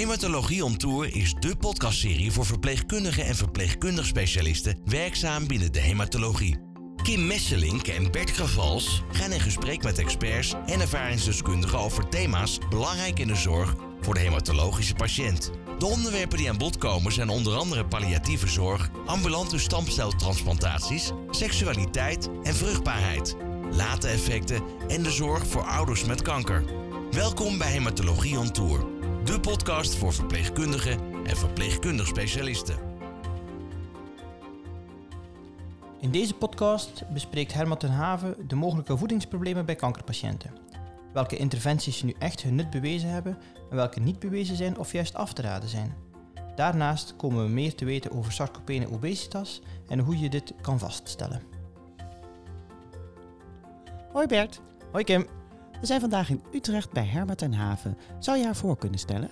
Hematologie on Tour is de podcastserie voor verpleegkundigen en verpleegkundig specialisten werkzaam binnen de hematologie. Kim Messelink en Bert Gravals gaan in gesprek met experts en ervaringsdeskundigen over thema's belangrijk in de zorg voor de hematologische patiënt. De onderwerpen die aan bod komen zijn onder andere palliatieve zorg, ambulante stamceltransplantaties, seksualiteit en vruchtbaarheid, late effecten en de zorg voor ouders met kanker. Welkom bij Hematologie on Tour, de podcast voor verpleegkundigen en verpleegkundig specialisten. In deze podcast bespreekt Herman ten Haven de mogelijke voedingsproblemen bij kankerpatiënten. Welke interventies nu echt hun nut bewezen hebben en welke niet bewezen zijn of juist af te raden zijn. Daarnaast komen we meer te weten over sarcopene obesitas en hoe je dit kan vaststellen. Hoi Bert, Hoi Kim. We zijn vandaag in Utrecht bij Herma ten Haven. Zou je haar voor kunnen stellen?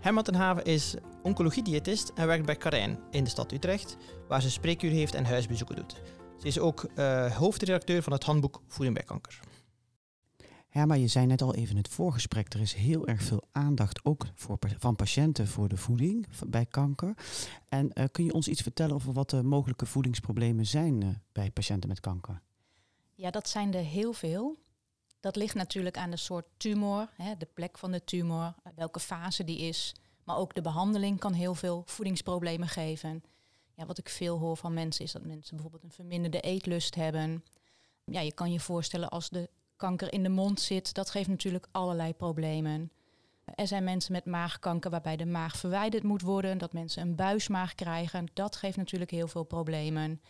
Herman ten Haven is oncologiediëtist en werkt bij Karijn in de stad Utrecht, waar ze spreekuur heeft en huisbezoeken doet. Ze is ook eh, hoofdredacteur van het handboek Voeding bij Kanker. Herma, je zei net al even in het voorgesprek, er is heel erg veel aandacht ook voor, van patiënten voor de voeding bij kanker. En eh, kun je ons iets vertellen over wat de mogelijke voedingsproblemen zijn eh, bij patiënten met kanker? Ja, dat zijn er heel veel. Dat ligt natuurlijk aan de soort tumor, hè, de plek van de tumor, welke fase die is. Maar ook de behandeling kan heel veel voedingsproblemen geven. Ja, wat ik veel hoor van mensen is dat mensen bijvoorbeeld een verminderde eetlust hebben. Ja, je kan je voorstellen als de kanker in de mond zit, dat geeft natuurlijk allerlei problemen. Er zijn mensen met maagkanker waarbij de maag verwijderd moet worden, dat mensen een buismaag krijgen. Dat geeft natuurlijk heel veel problemen.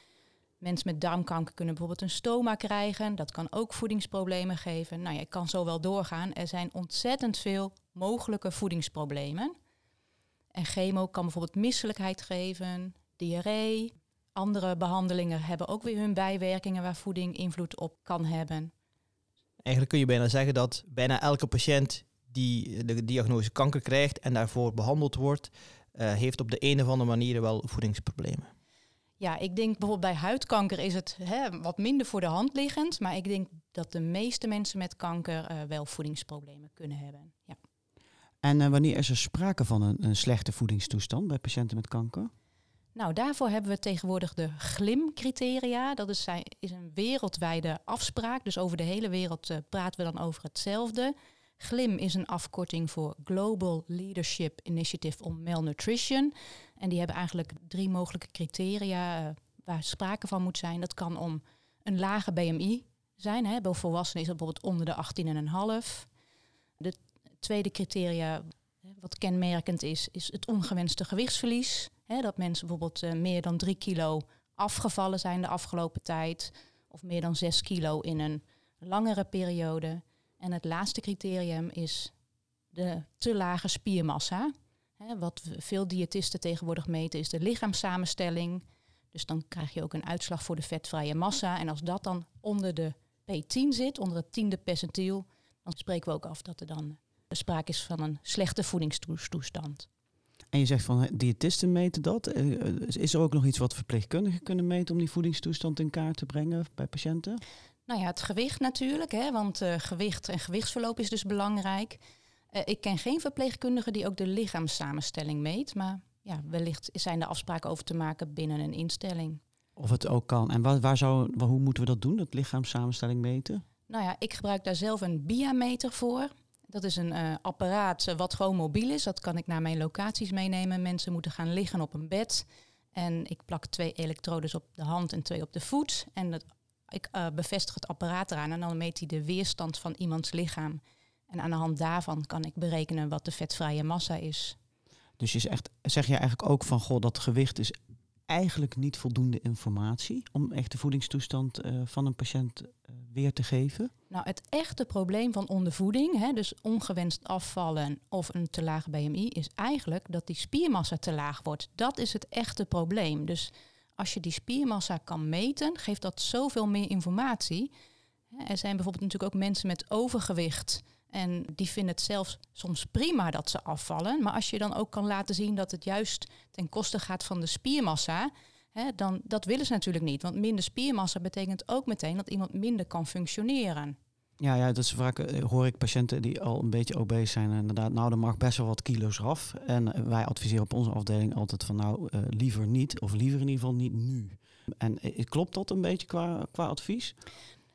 Mensen met darmkanker kunnen bijvoorbeeld een stoma krijgen. Dat kan ook voedingsproblemen geven. Nou ja, kan zo wel doorgaan. Er zijn ontzettend veel mogelijke voedingsproblemen. En chemo kan bijvoorbeeld misselijkheid geven, diarree. Andere behandelingen hebben ook weer hun bijwerkingen waar voeding invloed op kan hebben. Eigenlijk kun je bijna zeggen dat bijna elke patiënt die de diagnose kanker krijgt en daarvoor behandeld wordt, eh, heeft op de een of andere manier wel voedingsproblemen. Ja, ik denk bijvoorbeeld bij huidkanker is het hè, wat minder voor de hand liggend. Maar ik denk dat de meeste mensen met kanker eh, wel voedingsproblemen kunnen hebben. Ja. En eh, wanneer is er sprake van een, een slechte voedingstoestand bij patiënten met kanker? Nou, daarvoor hebben we tegenwoordig de GLIM-criteria. Dat is, zijn- is een wereldwijde afspraak. Dus over de hele wereld eh, praten we dan over hetzelfde. GLIM is een afkorting voor Global Leadership Initiative on Malnutrition. En die hebben eigenlijk drie mogelijke criteria eh, waar sprake van moet zijn. Dat kan om een lage BMI zijn. Hè. Bij volwassenen is dat bijvoorbeeld onder de 18,5. De tweede criteria, wat kenmerkend is, is het ongewenste gewichtsverlies. Hè, dat mensen bijvoorbeeld eh, meer dan drie kilo afgevallen zijn de afgelopen tijd. Of meer dan zes kilo in een langere periode. En het laatste criterium is de te lage spiermassa. Wat veel diëtisten tegenwoordig meten is de lichaamssamenstelling. Dus dan krijg je ook een uitslag voor de vetvrije massa. En als dat dan onder de P10 zit, onder het tiende percentiel, dan spreken we ook af dat er dan sprake is van een slechte voedingstoestand. En je zegt van diëtisten meten dat. Eh, eh, Is er ook nog iets wat verpleegkundigen kunnen meten om die voedingstoestand in kaart te brengen bij patiënten? Nou ja, het gewicht natuurlijk, hè, want eh, gewicht en gewichtsverloop is dus belangrijk. Eh, ik ken geen verpleegkundige die ook de lichaamssamenstelling meet, maar ja, wellicht zijn er afspraken over te maken binnen een instelling. Of het ook kan. En waar, waar zou, hoe moeten we dat doen, dat lichaamssamenstelling meten? Nou ja, ik gebruik daar zelf een biameter voor. Dat is een eh, apparaat wat gewoon mobiel is. Dat kan ik naar mijn locaties meenemen. Mensen moeten gaan liggen op een bed. En ik plak twee elektrodes op de hand en twee op de voet. En dat, ik eh, bevestig het apparaat eraan en dan meet hij de weerstand van iemands lichaam. En aan de hand daarvan kan ik berekenen wat de vetvrije massa is. Dus je zegt, zeg je eigenlijk ook van, goh, dat gewicht is eigenlijk niet voldoende informatie om echt de voedingstoestand eh, van een patiënt eh, weer te geven? Nou, het echte probleem van ondervoeding, hè, dus ongewenst afvallen of een te laag BMI, is eigenlijk dat die spiermassa te laag wordt. Dat is het echte probleem. Dus als je die spiermassa kan meten, geeft dat zoveel meer informatie. Er zijn bijvoorbeeld natuurlijk ook mensen met overgewicht. En die vinden het zelfs soms prima dat ze afvallen. Maar als je dan ook kan laten zien dat het juist ten koste gaat van de spiermassa, hè, dan dat willen ze natuurlijk niet. Want minder spiermassa betekent ook meteen dat iemand minder kan functioneren. Ja, ja, dat is vaak eh, hoor ik patiënten die al een beetje obese zijn. Inderdaad, nou, er mag best wel wat kilo's af. En eh, wij adviseren op onze afdeling altijd van nou, eh, liever niet. Of liever in ieder geval niet nu. En klopt dat een beetje qua, qua advies?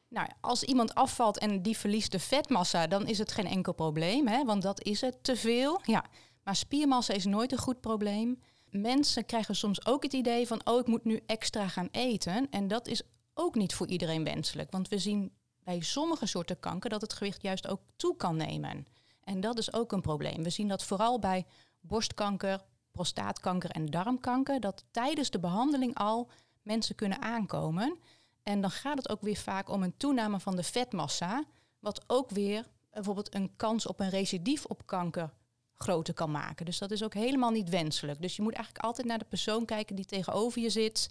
Nou, als iemand afvalt en die verliest de vetmassa, dan is het geen enkel probleem, hè, want dat is het te veel. Ja, maar spiermassa is nooit een goed probleem. Mensen krijgen soms ook het idee van, oh, ik moet nu extra gaan eten. En dat is ook niet voor iedereen wenselijk, want we zien bij sommige soorten kanker dat het gewicht juist ook toe kan nemen. En dat is ook een probleem. We zien dat vooral bij borstkanker, prostaatkanker en darmkanker, dat tijdens de behandeling al mensen kunnen aankomen. En dan gaat het ook weer vaak om een toename van de vetmassa, wat ook weer bijvoorbeeld een kans op een recidief op kanker groter kan maken. Dus dat is ook helemaal niet wenselijk. Dus je moet eigenlijk altijd naar de persoon kijken die tegenover je zit.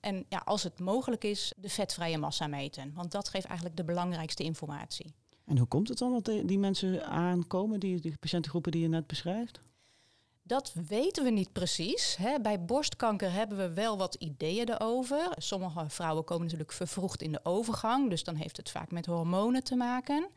En ja, als het mogelijk is, de vetvrije massa meten. Want dat geeft eigenlijk de belangrijkste informatie. En hoe komt het dan dat die mensen aankomen, die, die patiëntengroepen die je net beschrijft? Dat weten we niet precies. Hè. Bij borstkanker hebben we wel wat ideeën erover. Sommige vrouwen komen natuurlijk vervroegd in de overgang, dus dan heeft het vaak met hormonen te maken.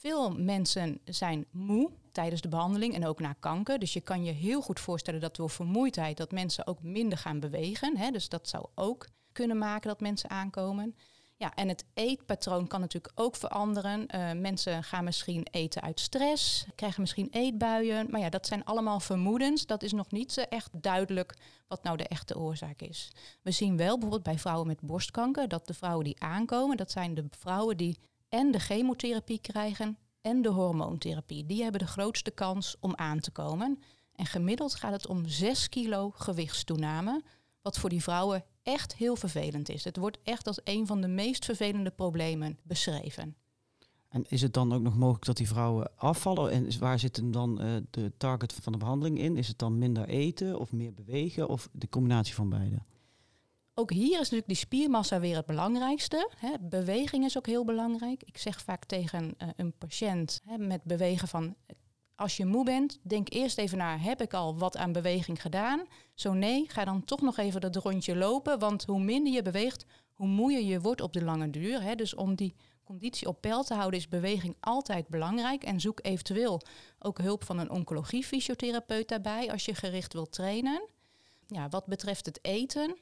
Veel mensen zijn moe tijdens de behandeling en ook na kanker. Dus je kan je heel goed voorstellen dat door vermoeidheid dat mensen ook minder gaan bewegen. Hè. Dus dat zou ook kunnen maken dat mensen aankomen. Ja, en het eetpatroon kan natuurlijk ook veranderen. Uh, mensen gaan misschien eten uit stress, krijgen misschien eetbuien. Maar ja, dat zijn allemaal vermoedens. Dat is nog niet echt duidelijk wat nou de echte oorzaak is. We zien wel bijvoorbeeld bij vrouwen met borstkanker dat de vrouwen die aankomen, dat zijn de vrouwen die en de chemotherapie krijgen en de hormoontherapie. Die hebben de grootste kans om aan te komen. En gemiddeld gaat het om 6 kilo gewichtstoename, wat voor die vrouwen echt heel vervelend is. Het wordt echt als een van de meest vervelende problemen beschreven. En is het dan ook nog mogelijk dat die vrouwen afvallen? En waar zit dan uh, de target van de behandeling in? Is het dan minder eten of meer bewegen of de combinatie van beide? Ook hier is natuurlijk die spiermassa weer het belangrijkste. Hè. Beweging is ook heel belangrijk. Ik zeg vaak tegen uh, een patiënt hè, met bewegen van als je moe bent, denk eerst even naar, heb ik al wat aan beweging gedaan? Zo nee, ga dan toch nog even dat rondje lopen, want hoe minder je beweegt, hoe moeier je wordt op de lange duur. Hè. Dus om die conditie op peil te houden is beweging altijd belangrijk. En zoek eventueel ook hulp van een oncologie-fysiotherapeut daarbij als je gericht wilt trainen. Ja, wat betreft het eten,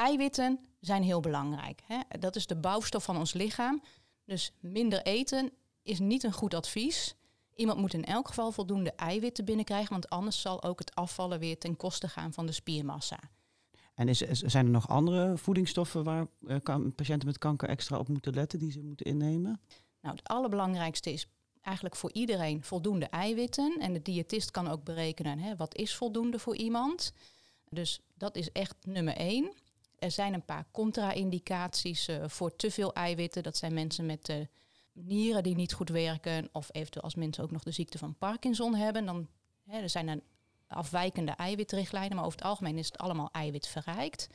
eiwitten zijn heel belangrijk. Hè. Dat is de bouwstof van ons lichaam. Dus minder eten is niet een goed advies. Iemand moet in elk geval voldoende eiwitten binnenkrijgen, want anders zal ook het afvallen weer ten koste gaan van de spiermassa. En is, zijn er nog andere voedingsstoffen waar uh, patiënten met kanker extra op moeten letten, die ze moeten innemen? Nou, het allerbelangrijkste is eigenlijk voor iedereen voldoende eiwitten. En de diëtist kan ook berekenen hè, wat is voldoende voor iemand. Dus dat is echt nummer één. Er zijn een paar contra-indicaties uh, voor te veel eiwitten. Dat zijn mensen met uh, nieren die niet goed werken, of eventueel als mensen ook nog de ziekte van Parkinson hebben, dan hè, er zijn er afwijkende eiwitrichtlijnen, maar over het algemeen is het allemaal eiwitverrijkt.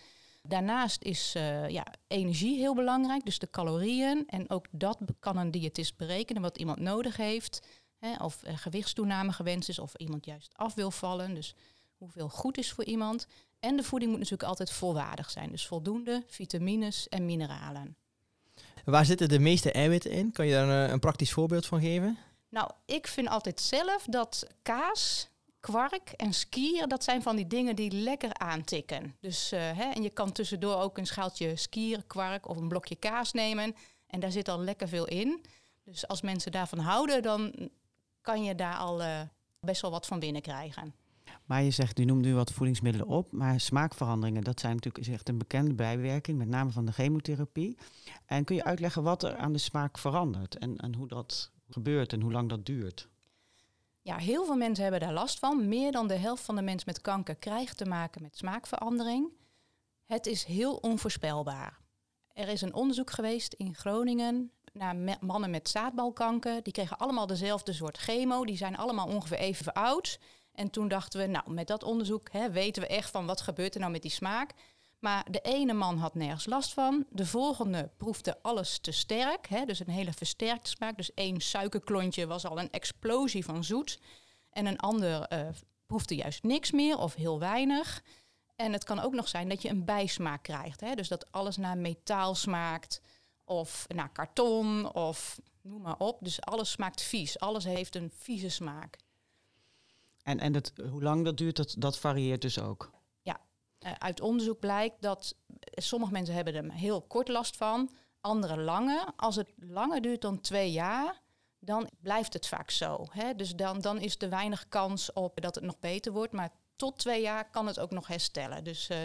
Daarnaast is uh, ja, energie heel belangrijk, dus de calorieën. En ook dat kan een diëtist berekenen wat iemand nodig heeft. Hè, of gewichtstoename gewenst is, of iemand juist af wil vallen. Dus hoeveel goed is voor iemand. En de voeding moet natuurlijk altijd volwaardig zijn. Dus voldoende vitamines en mineralen. Waar zitten de meeste eiwitten in? Kan je daar een, een praktisch voorbeeld van geven? Nou, ik vind altijd zelf dat kaas, kwark en skier, dat zijn van die dingen die lekker aantikken. Dus, uh, hè, en je kan tussendoor ook een schaaltje skier, kwark of een blokje kaas nemen. En daar zit al lekker veel in. Dus als mensen daarvan houden, dan kan je daar al uh, best wel wat van binnenkrijgen. Maar je zegt, u noemt nu wat voedingsmiddelen op, maar smaakveranderingen, dat zijn natuurlijk echt een bekende bijwerking, met name van de chemotherapie. En kun je uitleggen wat er aan de smaak verandert en, en hoe dat gebeurt en hoe lang dat duurt? Ja, heel veel mensen hebben daar last van. Meer dan de helft van de mensen met kanker krijgt te maken met smaakverandering. Het is heel onvoorspelbaar. Er is een onderzoek geweest in Groningen naar mannen met zaadbalkanker. Die kregen allemaal dezelfde soort chemo. Die zijn allemaal ongeveer even oud. En toen dachten we, nou, met dat onderzoek hè, weten we echt van wat gebeurt er nou met die smaak. Maar de ene man had nergens last van. De volgende proefde alles te sterk. Hè, dus een hele versterkte smaak. Dus één suikerklontje was al een explosie van zoet. En een ander uh, proefde juist niks meer of heel weinig. En het kan ook nog zijn dat je een bijsmaak krijgt. Hè, dus dat alles naar metaal smaakt. of naar karton of noem maar op. Dus alles smaakt vies. Alles heeft een vieze smaak. En, en dat, hoe lang dat duurt, dat, dat varieert dus ook? Uh, uit onderzoek blijkt dat sommige mensen hebben er heel kort last van, andere lange. Als het langer duurt dan twee jaar, dan blijft het vaak zo. Hè? Dus dan, dan is er weinig kans op dat het nog beter wordt. Maar tot twee jaar kan het ook nog herstellen. Dus uh,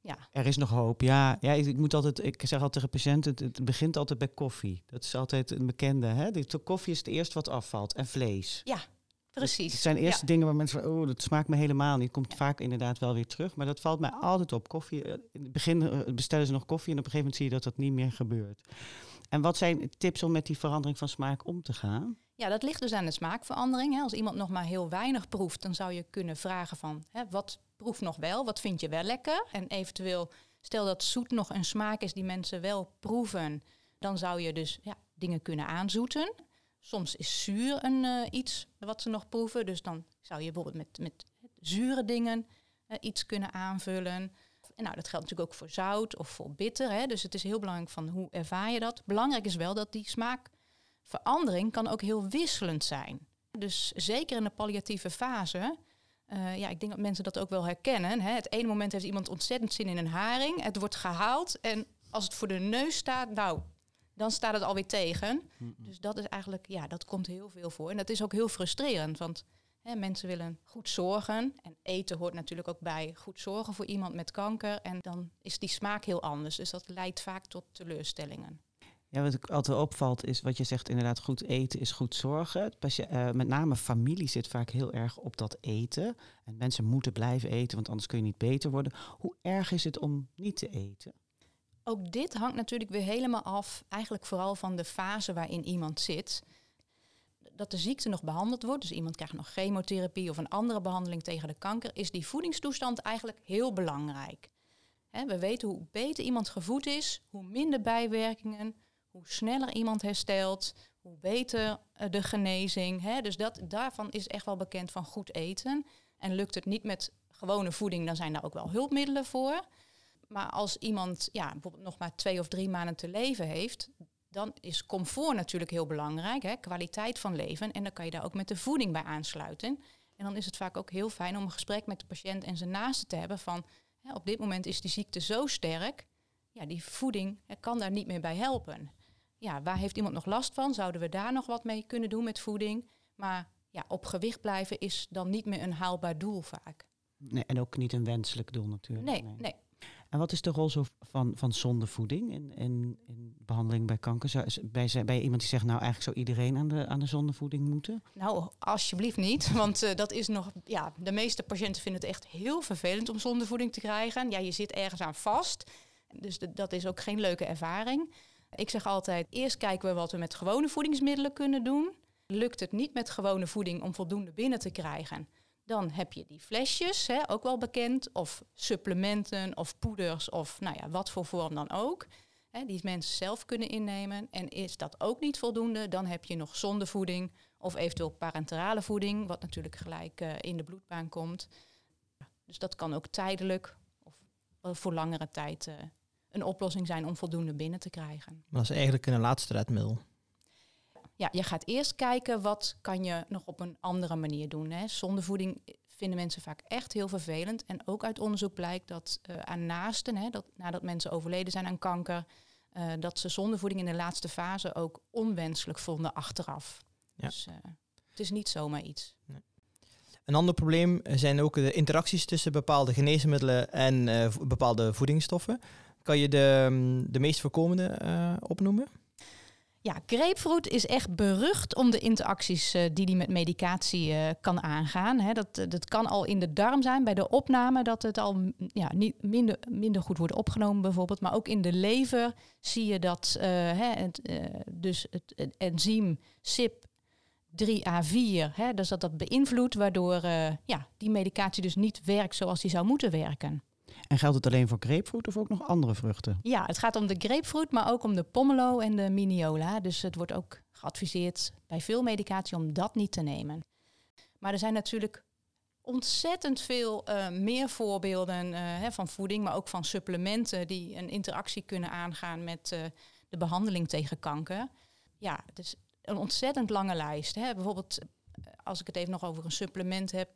ja. Er is nog hoop. Ja, ja ik, ik, moet altijd, ik zeg altijd tegen patiënten, het, het, begint altijd bij koffie. Dat is altijd een bekende. Hè? De koffie is het eerste wat afvalt en vlees. Ja, precies. Het zijn eerste ja. dingen waar mensen van, oh, dat smaakt me helemaal niet. Komt vaak inderdaad wel weer terug. Maar dat valt mij altijd op. Koffie, in het begin bestellen ze nog koffie en op een gegeven moment zie je dat dat niet meer gebeurt. En wat zijn tips om met die verandering van smaak om te gaan? Ja, dat ligt dus aan de smaakverandering. Als iemand nog maar heel weinig proeft, dan zou je kunnen vragen van hè, wat proeft nog wel, wat vind je wel lekker? En eventueel, stel dat zoet nog een smaak is die mensen wel proeven, dan zou je dus ja, dingen kunnen aanzoeten. Soms is zuur een, uh, iets wat ze nog proeven, dus dan zou je bijvoorbeeld met, met zure dingen uh, iets kunnen aanvullen. En nou, dat geldt natuurlijk ook voor zout of voor bitter. Hè. Dus het is heel belangrijk van hoe ervaar je dat. Belangrijk is wel dat die smaakverandering kan ook heel wisselend zijn. Dus zeker in de palliatieve fase. Uh, ja, ik denk dat mensen dat ook wel herkennen. Hè. Het ene moment heeft iemand ontzettend zin in een haring. Het wordt gehaald. En als het voor de neus staat, nou, dan staat het alweer tegen. Mm -mm. Dus dat is eigenlijk, ja, dat komt heel veel voor. En dat is ook heel frustrerend. Want Hè, mensen willen goed zorgen. En eten hoort natuurlijk ook bij goed zorgen voor iemand met kanker. En dan is die smaak heel anders. Dus dat leidt vaak tot teleurstellingen. Ja, wat ik altijd opvalt is wat je zegt, inderdaad, goed eten is goed zorgen. Uh, met name familie zit vaak heel erg op dat eten. En mensen moeten blijven eten, want anders kun je niet beter worden. Hoe erg is het om niet te eten? Ook dit hangt natuurlijk weer helemaal af, eigenlijk vooral van de fase waarin iemand zit dat de ziekte nog behandeld wordt, dus iemand krijgt nog chemotherapie of een andere behandeling tegen de kanker, is die voedingstoestand eigenlijk heel belangrijk. We weten hoe beter iemand gevoed is, hoe minder bijwerkingen, hoe sneller iemand herstelt, hoe beter uh, de genezing. Dus dat, daarvan is echt wel bekend van goed eten. En lukt het niet met gewone voeding, dan zijn daar ook wel hulpmiddelen voor. Maar als iemand ja, bijvoorbeeld nog maar twee of drie maanden te leven heeft, dan is comfort natuurlijk heel belangrijk, hè? kwaliteit van leven. En dan kan je daar ook met de voeding bij aansluiten. En dan is het vaak ook heel fijn om een gesprek met de patiënt en zijn naasten te hebben van, hè, op dit moment is die ziekte zo sterk, ja, die voeding hè, kan daar niet meer bij helpen. Ja, waar heeft iemand nog last van? Zouden we daar nog wat mee kunnen doen met voeding? Maar ja, op gewicht blijven is dan niet meer een haalbaar doel vaak. Nee, en ook niet een wenselijk doel natuurlijk. Nee, nee. nee. En wat is de rol zo van, van zondevoeding in, in, in behandeling bij kanker? Zou, bij, bij iemand die zegt, nou eigenlijk zou iedereen aan de, aan de zondevoeding moeten? Nou, alsjeblieft niet. Want uh, dat is nog, ja, de meeste patiënten vinden het echt heel vervelend om zondevoeding te krijgen. Ja, je zit ergens aan vast. Dus dat is ook geen leuke ervaring. Ik zeg altijd, eerst kijken we wat we met gewone voedingsmiddelen kunnen doen. Lukt het niet met gewone voeding om voldoende binnen te krijgen? Dan heb je die flesjes, hè, ook wel bekend, of supplementen of poeders of nou ja, wat voor vorm dan ook. Hè, die mensen zelf kunnen innemen. En is dat ook niet voldoende, dan heb je nog zondevoeding of eventueel parenterale voeding, wat natuurlijk gelijk uh, in de bloedbaan komt. Dus dat kan ook tijdelijk of voor langere tijd uh, een oplossing zijn om voldoende binnen te krijgen. Maar dat is eigenlijk een laatste redmiddel ja, je gaat eerst kijken wat kan je nog op een andere manier doen. Hè. Zondevoeding vinden mensen vaak echt heel vervelend. En ook uit onderzoek blijkt dat uh, aan naasten, hè, dat nadat mensen overleden zijn aan kanker, uh, dat ze zondevoeding in de laatste fase ook onwenselijk vonden achteraf. Ja. Dus uh, het is niet zomaar iets. Nee. Een ander probleem zijn ook de interacties tussen bepaalde geneesmiddelen en bepaalde voedingsstoffen. Kan je de, de meest voorkomende opnoemen? Ja, grapefruit is echt berucht om de interacties uh, die hij met medicatie uh, kan aangaan. Dat, eh, dat kan al in de darm zijn bij de opname, dat het al ja, niet minder, minder goed wordt opgenomen bijvoorbeeld. Maar ook in de lever zie je dat het, dus het, enzym CYP 3A4, hè, dus dat dat beïnvloedt, waardoor ja, die medicatie dus niet werkt zoals die zou moeten werken. En geldt het alleen voor grapefruit of ook nog andere vruchten? Ja, het gaat om de grapefruit, maar ook om de pomelo en de miniola. Dus het wordt ook geadviseerd bij veel medicatie om dat niet te nemen. Maar er zijn natuurlijk ontzettend veel uh, meer voorbeelden uh, hè, van voeding, maar ook van supplementen die een interactie kunnen aangaan met uh, de behandeling tegen kanker. Ja, is een ontzettend lange lijst. Hè. Bijvoorbeeld, als ik het even nog over een supplement heb,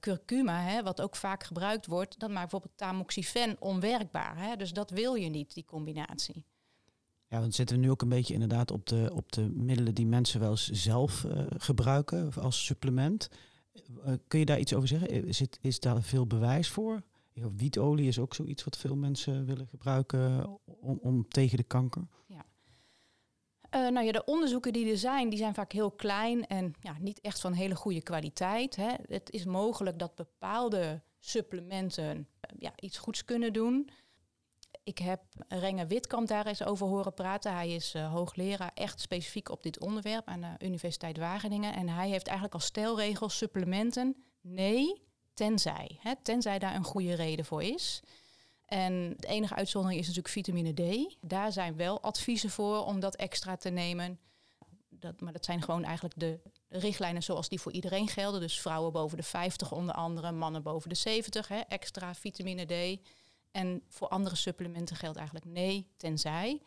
curcuma, hè, wat ook vaak gebruikt wordt, dat maakt bijvoorbeeld tamoxifen onwerkbaar. Hè. Dus dat wil je niet, die combinatie. Ja, dan zitten we nu ook een beetje inderdaad op de, op de middelen die mensen wel eens zelf uh, gebruiken als supplement. Uh, kun je daar iets over zeggen? Is, het, is daar veel bewijs voor? Wietolie is ook zoiets wat veel mensen willen gebruiken om, om tegen de kanker. Ja. Uh, nou ja, de onderzoeken die er zijn, die zijn vaak heel klein en ja, niet echt van hele goede kwaliteit. Hè. Het is mogelijk dat bepaalde supplementen ja, iets goeds kunnen doen. Ik heb Renge Witkamp daar eens over horen praten. Hij is uh, hoogleraar echt specifiek op dit onderwerp aan de Universiteit Wageningen. En hij heeft eigenlijk als stelregel supplementen nee, tenzij. Hè, tenzij daar een goede reden voor is. En de enige uitzondering is natuurlijk vitamine D. Daar zijn wel adviezen voor om dat extra te nemen. Dat, maar dat zijn gewoon eigenlijk de richtlijnen zoals die voor iedereen gelden. Dus vrouwen boven de 50 onder andere, mannen boven de 70, hè, extra vitamine D. En voor andere supplementen geldt eigenlijk nee, tenzij.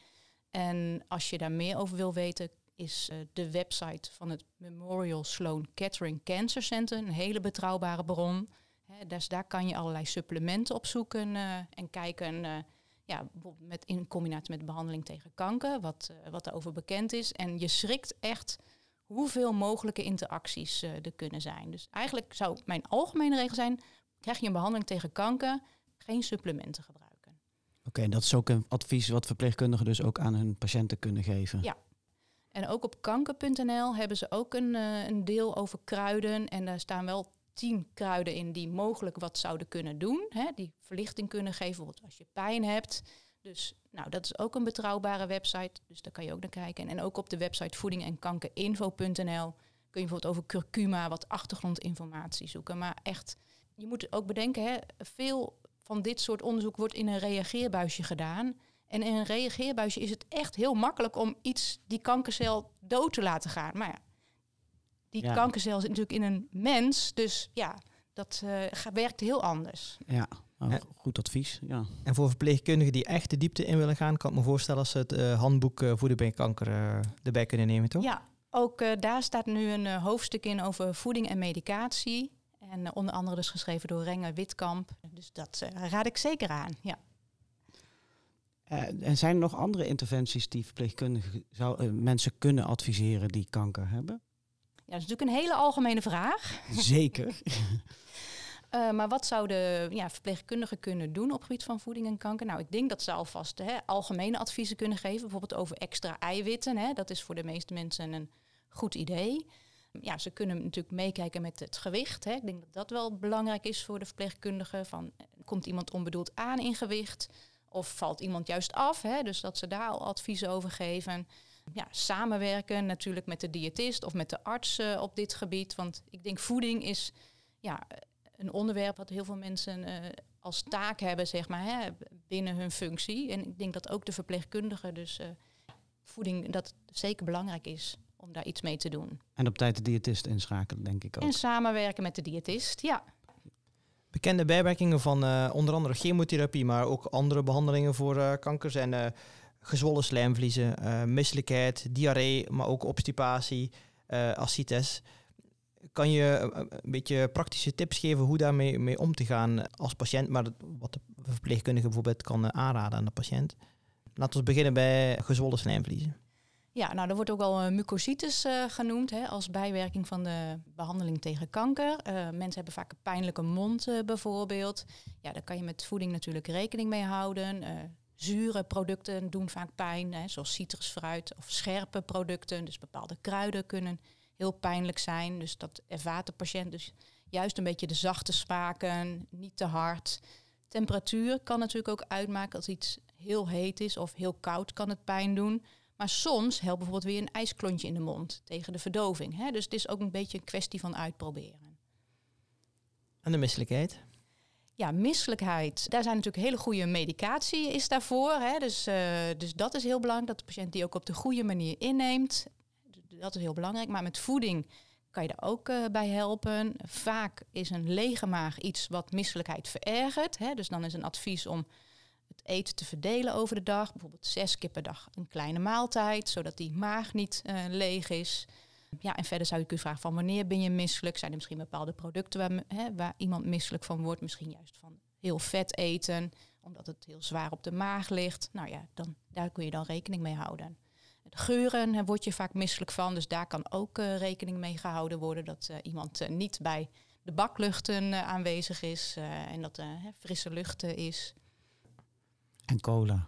En als je daar meer over wil weten, is uh, de website van het Memorial Sloan Kettering Cancer Center een hele betrouwbare bron. Dus daar kan je allerlei supplementen op zoeken uh, en kijken. Uh, ja, met, in combinatie met behandeling tegen kanker, wat, wat daarover bekend is. En je schrikt echt hoeveel mogelijke interacties er kunnen zijn. Dus eigenlijk zou mijn algemene regel zijn: krijg je een behandeling tegen kanker, geen supplementen gebruiken. Oké, en dat is ook een advies wat verpleegkundigen dus ook aan hun patiënten kunnen geven. Ja. En ook op kanker.nl hebben ze ook een, uh, een deel over kruiden. En daar staan wel tien kruiden in die mogelijk wat zouden kunnen doen. Hè, die verlichting kunnen geven, bijvoorbeeld als je pijn hebt. Dus nou, dat is ook een betrouwbare website. Dus daar kan je ook naar kijken. En ook op de website voeding en kun je bijvoorbeeld over curcuma wat achtergrondinformatie zoeken. Maar echt, je moet ook bedenken, hè, veel van dit soort onderzoek wordt in een reageerbuisje gedaan. En in een reageerbuisje is het echt heel makkelijk om iets, die kankercel, dood te laten gaan. Maar ja, die kankercel zit natuurlijk in een mens. Dus ja, dat uh, werkt heel anders. Ja, nou, goed advies. Ja. En voor verpleegkundigen die echt de diepte in willen gaan, kan ik me voorstellen als ze het uh, handboek uh, voeden bij kanker erbij kunnen nemen, toch? Ja, ook daar staat nu een hoofdstuk in over voeding en medicatie. En uh, onder andere dus geschreven door Renge Witkamp. Dus dat uh, raad ik zeker aan, ja. Uh, en zijn er nog andere interventies die verpleegkundigen zou, mensen kunnen adviseren die kanker hebben? Ja, dat is natuurlijk een hele algemene vraag. Zeker. maar wat zouden ja, verpleegkundigen kunnen doen op gebied van voeding en kanker? Nou, ik denk dat ze alvast hè, algemene adviezen kunnen geven. Bijvoorbeeld over extra eiwitten. Hè. Dat is voor de meeste mensen een goed idee. Ja, ze kunnen natuurlijk meekijken met het gewicht. Hè. Ik denk dat dat wel belangrijk is voor de verpleegkundige. Van, eh, komt iemand onbedoeld aan in gewicht? Of valt iemand juist af? Hè? Dus dat ze daar al adviezen over geven. Ja, samenwerken natuurlijk met de diëtist of met de arts uh, op dit gebied. Want ik denk voeding is ja, een onderwerp wat heel veel mensen uh, als taak hebben, zeg maar, hè, binnen hun functie. En ik denk dat ook de verpleegkundige dus uh, voeding dat zeker belangrijk is om daar iets mee te doen. En op tijd de diëtist inschakelen, denk ik ook. En samenwerken met de diëtist, ja. Bekende bijwerkingen van uh, onder andere chemotherapie, maar ook andere behandelingen voor uh, kanker zijn uh, gezwollen slijmvliezen, misselijkheid, diarree, maar ook obstipatie, ascites. Kan je een beetje praktische tips geven hoe daarmee mee om te gaan als patiënt, maar wat de verpleegkundige bijvoorbeeld kan aanraden aan de patiënt? Laten we beginnen bij gezwollen slijmvliezen. Ja, nou, er wordt ook al uh, mucositis uh, genoemd hè, als bijwerking van de behandeling tegen kanker. Uh, mensen hebben vaak een pijnlijke mond bijvoorbeeld. Ja, daar kan je met voeding natuurlijk rekening mee houden. Zure producten doen vaak pijn, hè, zoals citrusfruit of scherpe producten. Dus bepaalde kruiden kunnen heel pijnlijk zijn. Dus dat ervaart de patiënt dus juist een beetje de zachte smaken, niet te hard. Temperatuur kan natuurlijk ook uitmaken als iets heel heet is of heel koud kan het pijn doen. Maar soms helpt bijvoorbeeld weer een ijsklontje in de mond tegen de verdoving. Hè? Dus het is ook een beetje een kwestie van uitproberen. En de misselijkheid? Ja, misselijkheid. Daar zijn natuurlijk hele goede medicatie is daarvoor. Hè? Dus, uh, dus dat is heel belangrijk, dat de patiënt die ook op de goede manier inneemt. Dat is heel belangrijk. Maar met voeding kan je daar ook uh, bij helpen. Vaak is een lege maag iets wat misselijkheid verergert. Hè? Dus dan is een advies om het eten te verdelen over de dag. Bijvoorbeeld zes keer per dag een kleine maaltijd, zodat die maag niet uh, leeg is. Ja, en verder zou je kunnen vragen van wanneer ben je misselijk? Zijn er misschien bepaalde producten waar, hè, waar iemand misselijk van wordt? Misschien juist van heel vet eten, omdat het heel zwaar op de maag ligt. Nou ja, dan, daar kun je dan rekening mee houden. De geuren daar word je vaak misselijk van, dus daar kan ook uh, rekening mee gehouden worden dat uh, iemand uh, niet bij de bakluchten aanwezig is en dat er frisse lucht is. En cola.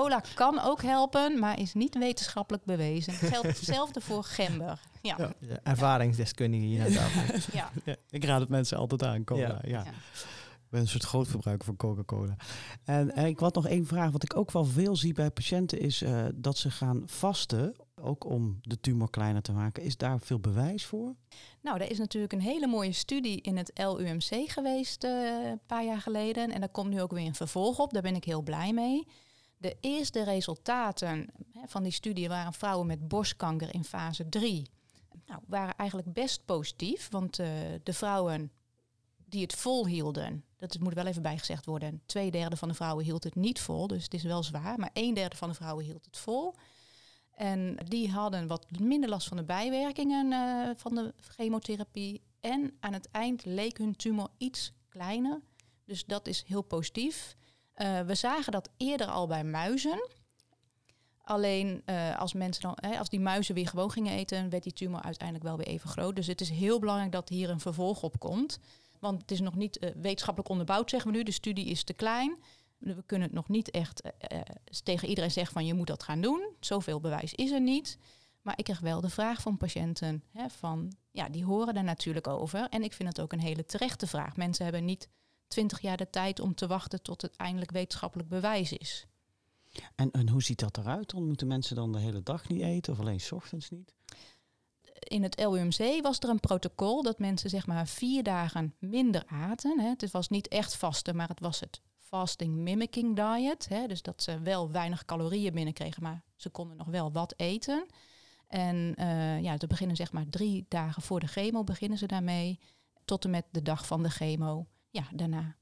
Cola kan ook helpen, maar is niet wetenschappelijk bewezen. Het geldt hetzelfde voor gember. Ja. ja ervaringsdeskundige hier aan tafel. ja. ja. Ik raad het mensen altijd aan, cola. ja ben een soort grootverbruiker van Coca-Cola. En, en, ik had nog één vraag. Wat ik ook wel veel zie bij patiënten is uh, dat ze gaan vasten. Ook om de tumor kleiner te maken. Is daar veel bewijs voor? Nou, er is natuurlijk een hele mooie studie in het LUMC geweest uh, een paar jaar geleden. En daar komt nu ook weer een vervolg op. Daar ben ik heel blij mee. De eerste resultaten van die studie waren vrouwen met borstkanker in fase 3. Nou, waren eigenlijk best positief, want uh, de vrouwen die het volhielden, dat moet wel even bijgezegd worden, twee derde van de vrouwen hield het niet vol, dus het is wel zwaar, maar een derde van de vrouwen hield het vol. En die hadden wat minder last van de bijwerkingen uh, van de chemotherapie. En aan het eind leek hun tumor iets kleiner. Dus dat is heel positief. Uh, we zagen dat eerder al bij muizen. Alleen uh, als, mensen dan, hè, als die muizen weer gewoon gingen eten, werd die tumor uiteindelijk wel weer even groot. Dus het is heel belangrijk dat hier een vervolg op komt. Want het is nog niet uh, wetenschappelijk onderbouwd, zeggen we nu. De studie is te klein. We kunnen het nog niet echt tegen iedereen zeggen van je moet dat gaan doen. Zoveel bewijs is er niet. Maar ik krijg wel de vraag van patiënten hè, van ja, die horen er natuurlijk over. En ik vind het ook een hele terechte vraag. Mensen hebben niet twintig jaar de tijd om te wachten tot het eindelijk wetenschappelijk bewijs is. En, en hoe ziet dat eruit? Dan moeten mensen dan de hele dag niet eten of alleen s ochtends niet? in het LUMC was er een protocol dat mensen zeg maar vier dagen minder aten. Hè. Het was niet echt vasten, maar het was het fasting mimicking diet. Hè. Dus dat ze wel weinig calorieën binnenkregen, maar ze konden nog wel wat eten. En uh, ja, te beginnen zeg maar drie dagen voor de chemo beginnen ze daarmee. Tot en met de dag van de chemo. Ja, daarna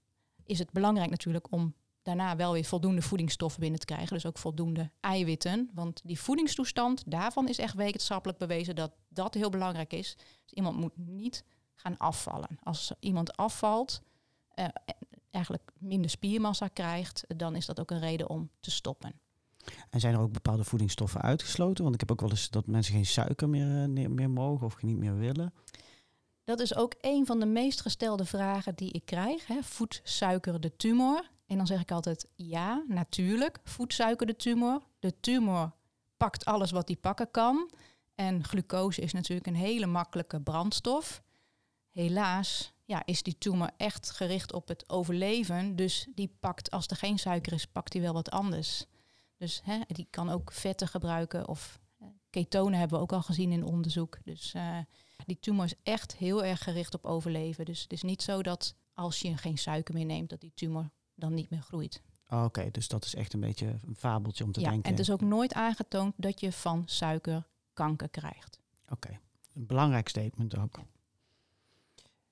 is het belangrijk natuurlijk om daarna wel weer voldoende voedingsstoffen binnen te krijgen. Dus ook voldoende eiwitten. Want die voedingstoestand, daarvan is echt wetenschappelijk bewezen dat dat heel belangrijk is. Dus iemand moet niet gaan afvallen. Als iemand afvalt, uh, eigenlijk minder spiermassa krijgt, dan is dat ook een reden om te stoppen. En zijn er ook bepaalde voedingsstoffen uitgesloten? Want ik heb ook wel eens dat mensen geen suiker meer, uh, meer mogen of niet meer willen. Dat is ook een van de meest gestelde vragen die ik krijg. Hè. Voedt suiker de tumor? En dan zeg ik altijd ja, natuurlijk. Voedsuiker de tumor. De tumor pakt alles wat die pakken kan. En glucose is natuurlijk een hele makkelijke brandstof. Helaas ja, is die tumor echt gericht op het overleven. Dus die pakt, als er geen suiker is, pakt hij wel wat anders. Dus hè, die kan ook vetten gebruiken of uh, ketonen hebben we ook al gezien in onderzoek. Dus uh, die tumor is echt heel erg gericht op overleven. Dus het is niet zo dat als je geen suiker meer neemt, dat die tumor dan niet meer groeit. Oh, oké, dus dat is echt een beetje een fabeltje om te ja, denken. En het is ook nooit aangetoond dat je van suiker kanker krijgt. Oké, een belangrijk statement ook.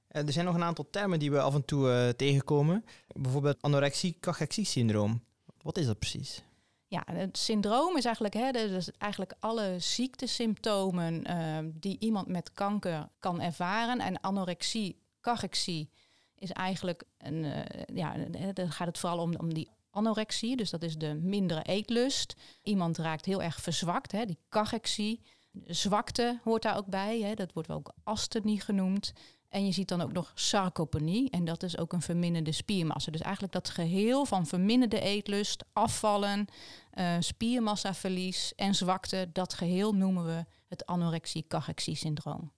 Eh, er zijn nog een aantal termen die we af en toe uh, tegenkomen. Bijvoorbeeld anorexie-cachexie-syndroom. Wat is dat precies? Ja, het syndroom is eigenlijk, hè, eigenlijk alle ziektesymptomen uh, die iemand met kanker kan ervaren. En anorexie, cachexie is eigenlijk een, uh, ja, dan gaat het vooral om, om die anorexie, dus dat is de mindere eetlust. Iemand raakt heel erg verzwakt, hè, die cachexie. Zwakte hoort daar ook bij, hè, dat wordt ook asthenie genoemd. En je ziet dan ook nog sarcopenie, en dat is ook een verminderde spiermassa. Dus eigenlijk dat geheel van verminderde eetlust, afvallen, uh, spiermassaverlies en zwakte, dat geheel noemen we het anorexie-cachexie-syndroom.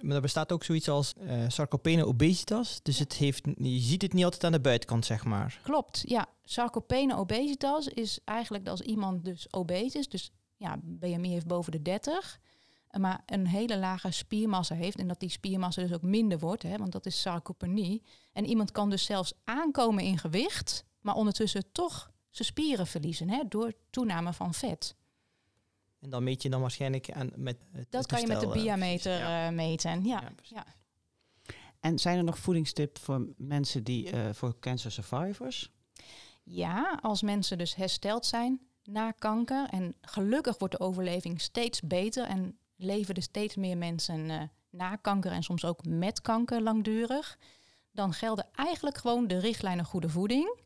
Maar er bestaat ook zoiets als uh, sarcopene obesitas. Dus het heeft, je ziet het niet altijd aan de buitenkant, zeg maar. Klopt, ja. Sarcopene obesitas is eigenlijk als iemand dus obese is, dus ja, BMI heeft boven de 30, maar een hele lage spiermassa heeft en dat die spiermassa dus ook minder wordt, hè, want dat is sarcopenie. En iemand kan dus zelfs aankomen in gewicht, maar ondertussen toch zijn spieren verliezen hè, door toename van vet. En dan meet je dan waarschijnlijk aan met het Dat kan je met de eh, diameter ja. uh, meten. Ja. Ja, ja, En zijn er nog voedingstips voor mensen die uh, voor cancer survivors? Ja, als mensen dus hersteld zijn na kanker. En gelukkig wordt de overleving steeds beter en leven steeds meer mensen eh, na kanker en soms ook met kanker langdurig. Dan gelden eigenlijk gewoon de richtlijnen goede voeding.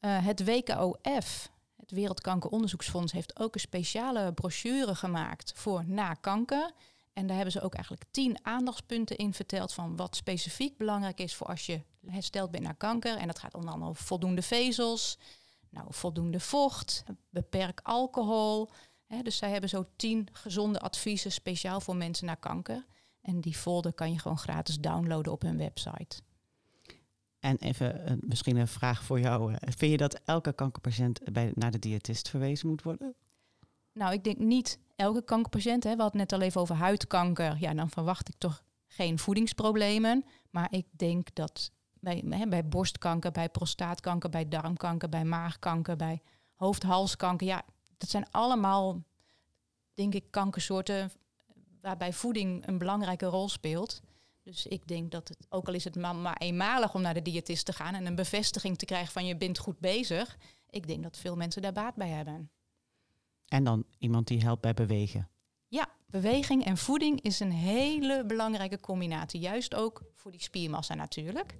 Uh, het WKOF, het Wereldkankeronderzoeksfonds, heeft ook een speciale brochure gemaakt voor na kanker. En daar hebben ze ook eigenlijk tien aandachtspunten in verteld van wat specifiek belangrijk is voor als je hersteld bent na kanker. En dat gaat onder andere over voldoende vezels, nou, voldoende vocht, beperk alcohol. Dus zij hebben zo tien gezonde adviezen speciaal voor mensen na kanker. En die folder kan je gewoon gratis downloaden op hun website. En even uh, misschien een vraag voor jou. Eh, vind je dat elke kankerpatiënt bij, naar de diëtist verwezen moet worden? Nou, ik denk niet elke kankerpatiënt. Hè. We hadden net al even over huidkanker. Ja, dan verwacht ik toch geen voedingsproblemen. Maar ik denk dat bij, hè, bij borstkanker, bij prostaatkanker, bij darmkanker, bij maagkanker, bij hoofd-halskanker. Ja, dat zijn allemaal, denk ik, kankersoorten waarbij voeding een belangrijke rol speelt. Dus ik denk dat het, ook al is het maar, eenmalig om naar de diëtist te gaan en een bevestiging te krijgen van je bent goed bezig, ik denk dat veel mensen daar baat bij hebben. En dan iemand die helpt bij bewegen. Ja, beweging en voeding is een hele belangrijke combinatie. Juist ook voor die spiermassa natuurlijk.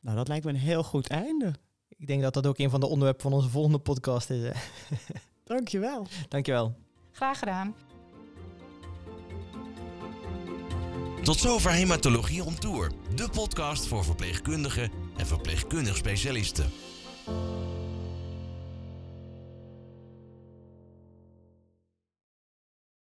Nou, dat lijkt me een heel goed einde. Ik denk dat dat ook een van de onderwerpen van onze volgende podcast is. Dankjewel. Dankjewel. Graag gedaan. Tot zover Hematologie on Tour, de podcast voor verpleegkundigen en verpleegkundig specialisten.